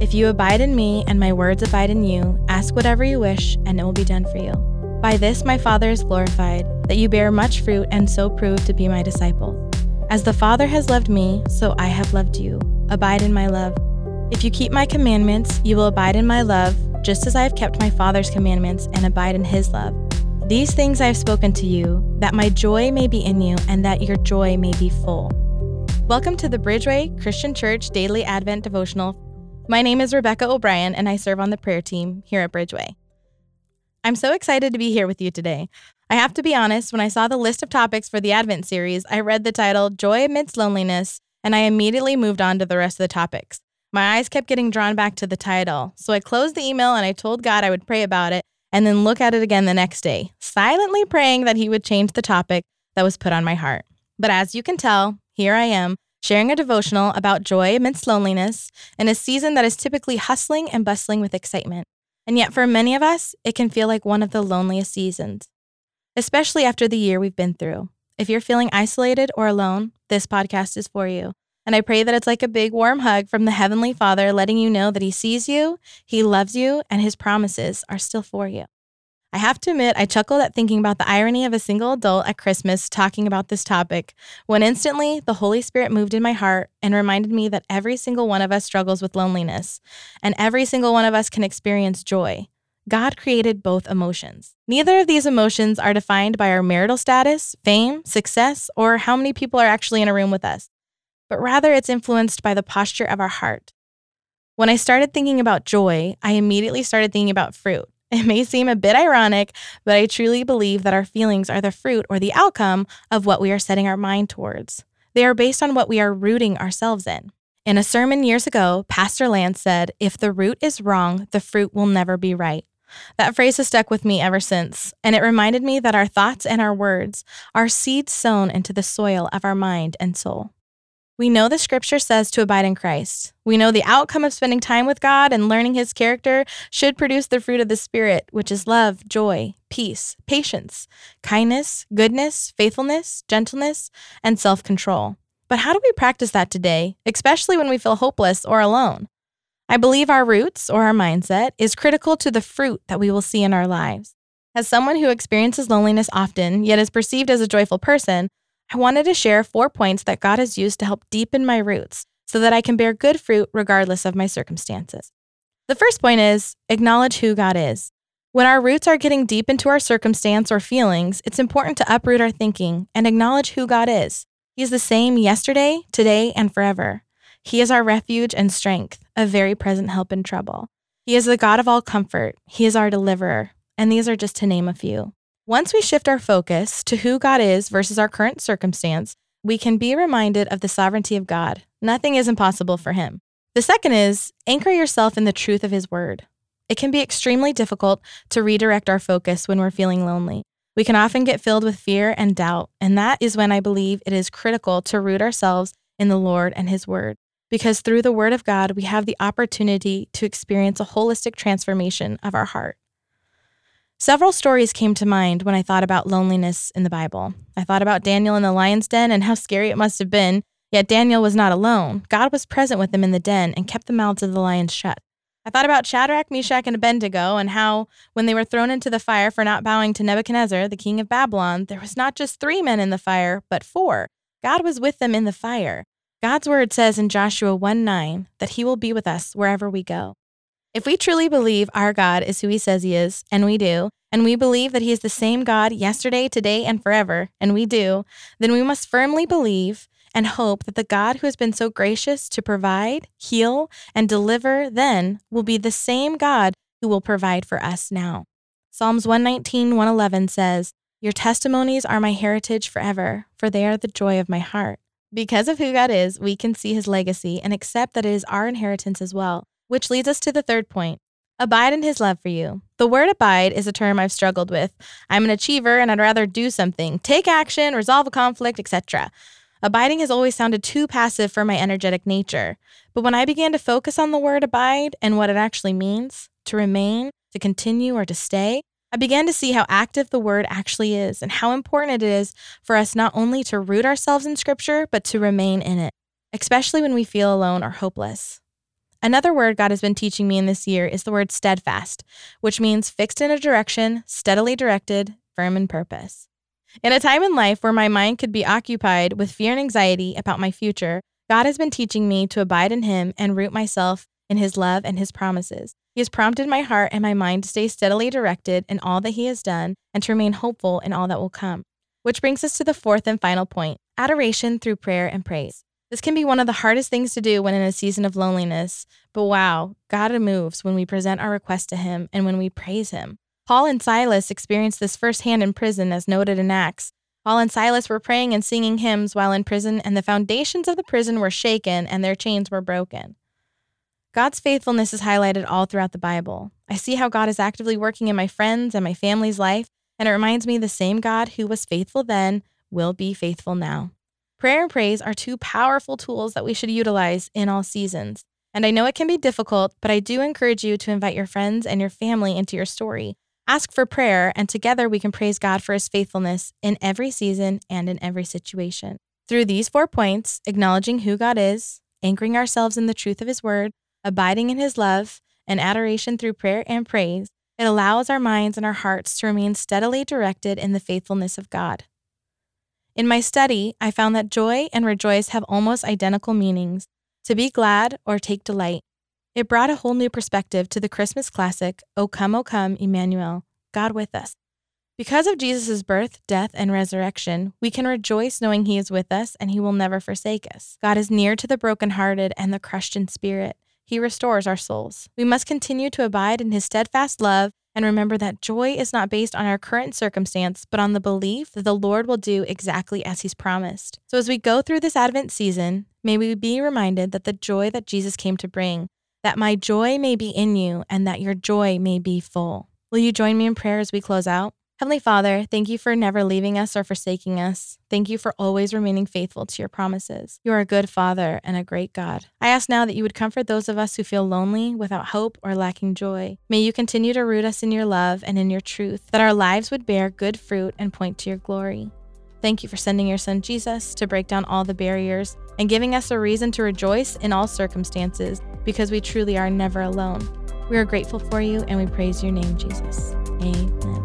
If you abide in me and my words abide in you, ask whatever you wish, and it will be done for you. By this my Father is glorified, that you bear much fruit and so prove to be my disciples. As the Father has loved me, so I have loved you. Abide in my love. If you keep my commandments, you will abide in my love, just as I have kept my Father's commandments and abide in his love. These things I have spoken to you, that my joy may be in you and that your joy may be full. Welcome to the Bridgeway Christian Church Daily Advent Devotional. My name is Rebecca O'Brien, and I serve on the prayer team here at Bridgeway. I'm so excited to be here with you today. I have to be honest, when I saw the list of topics for the Advent series, I read the title Joy Amidst Loneliness, and I immediately moved on to the rest of the topics. My eyes kept getting drawn back to the title, so I closed the email and I told God I would pray about it and then look at it again the next day, silently praying that He would change the topic that was put on my heart. But as you can tell, here I am, sharing a devotional about joy amidst loneliness in a season that is typically hustling and bustling with excitement. And yet, for many of us, it can feel like one of the loneliest seasons, especially after the year we've been through. If you're feeling isolated or alone, this podcast is for you. And I pray that it's like a big warm hug from the Heavenly Father, letting you know that He sees you, He loves you, and His promises are still for you. I have to admit, I chuckled at thinking about the irony of a single adult at Christmas talking about this topic, when instantly the Holy Spirit moved in my heart and reminded me that every single one of us struggles with loneliness, and every single one of us can experience joy. God created both emotions. Neither of these emotions are defined by our marital status, fame, success, or how many people are actually in a room with us, but rather it's influenced by the posture of our heart. When I started thinking about joy, I immediately started thinking about fruit. It may seem a bit ironic, but I truly believe that our feelings are the fruit or the outcome of what we are setting our mind towards. They are based on what we are rooting ourselves in. In a sermon years ago, Pastor Lance said, If the root is wrong, the fruit will never be right. That phrase has stuck with me ever since, and it reminded me that our thoughts and our words are seeds sown into the soil of our mind and soul. We know the scripture says to abide in Christ. We know the outcome of spending time with God and learning his character should produce the fruit of the Spirit, which is love, joy, peace, patience, kindness, goodness, faithfulness, gentleness, and self control. But how do we practice that today, especially when we feel hopeless or alone? I believe our roots or our mindset is critical to the fruit that we will see in our lives. As someone who experiences loneliness often, yet is perceived as a joyful person, I wanted to share four points that God has used to help deepen my roots so that I can bear good fruit regardless of my circumstances. The first point is acknowledge who God is. When our roots are getting deep into our circumstance or feelings, it's important to uproot our thinking and acknowledge who God is. He is the same yesterday, today, and forever. He is our refuge and strength, a very present help in trouble. He is the God of all comfort. He is our deliverer. And these are just to name a few. Once we shift our focus to who God is versus our current circumstance, we can be reminded of the sovereignty of God. Nothing is impossible for Him. The second is anchor yourself in the truth of His Word. It can be extremely difficult to redirect our focus when we're feeling lonely. We can often get filled with fear and doubt, and that is when I believe it is critical to root ourselves in the Lord and His Word. Because through the Word of God, we have the opportunity to experience a holistic transformation of our heart. Several stories came to mind when I thought about loneliness in the Bible. I thought about Daniel in the lion's den and how scary it must have been, yet Daniel was not alone. God was present with him in the den and kept the mouths of the lions shut. I thought about Shadrach, Meshach, and Abednego and how, when they were thrown into the fire for not bowing to Nebuchadnezzar, the king of Babylon, there was not just three men in the fire, but four. God was with them in the fire. God's word says in Joshua 1 9 that he will be with us wherever we go. If we truly believe our God is who he says he is, and we do, and we believe that he is the same God yesterday, today, and forever, and we do, then we must firmly believe and hope that the God who has been so gracious to provide, heal, and deliver then will be the same God who will provide for us now. Psalms 119, 111 says, Your testimonies are my heritage forever, for they are the joy of my heart. Because of who God is, we can see his legacy and accept that it is our inheritance as well. Which leads us to the third point abide in his love for you. The word abide is a term I've struggled with. I'm an achiever and I'd rather do something, take action, resolve a conflict, etc. Abiding has always sounded too passive for my energetic nature. But when I began to focus on the word abide and what it actually means to remain, to continue, or to stay I began to see how active the word actually is and how important it is for us not only to root ourselves in Scripture, but to remain in it, especially when we feel alone or hopeless. Another word God has been teaching me in this year is the word steadfast, which means fixed in a direction, steadily directed, firm in purpose. In a time in life where my mind could be occupied with fear and anxiety about my future, God has been teaching me to abide in Him and root myself in His love and His promises. He has prompted my heart and my mind to stay steadily directed in all that He has done and to remain hopeful in all that will come. Which brings us to the fourth and final point adoration through prayer and praise. This can be one of the hardest things to do when in a season of loneliness, but wow, God moves when we present our request to Him and when we praise Him. Paul and Silas experienced this firsthand in prison, as noted in Acts. Paul and Silas were praying and singing hymns while in prison, and the foundations of the prison were shaken and their chains were broken. God's faithfulness is highlighted all throughout the Bible. I see how God is actively working in my friends and my family's life, and it reminds me the same God who was faithful then will be faithful now. Prayer and praise are two powerful tools that we should utilize in all seasons. And I know it can be difficult, but I do encourage you to invite your friends and your family into your story. Ask for prayer, and together we can praise God for his faithfulness in every season and in every situation. Through these four points, acknowledging who God is, anchoring ourselves in the truth of his word, abiding in his love, and adoration through prayer and praise, it allows our minds and our hearts to remain steadily directed in the faithfulness of God. In my study, I found that joy and rejoice have almost identical meanings to be glad or take delight. It brought a whole new perspective to the Christmas classic, O Come, O Come, Emmanuel, God with us. Because of Jesus' birth, death, and resurrection, we can rejoice knowing He is with us and He will never forsake us. God is near to the brokenhearted and the crushed in spirit. He restores our souls. We must continue to abide in His steadfast love and remember that joy is not based on our current circumstance, but on the belief that the Lord will do exactly as He's promised. So, as we go through this Advent season, may we be reminded that the joy that Jesus came to bring, that my joy may be in you and that your joy may be full. Will you join me in prayer as we close out? Heavenly Father, thank you for never leaving us or forsaking us. Thank you for always remaining faithful to your promises. You are a good Father and a great God. I ask now that you would comfort those of us who feel lonely, without hope, or lacking joy. May you continue to root us in your love and in your truth, that our lives would bear good fruit and point to your glory. Thank you for sending your son Jesus to break down all the barriers and giving us a reason to rejoice in all circumstances because we truly are never alone. We are grateful for you and we praise your name, Jesus. Amen.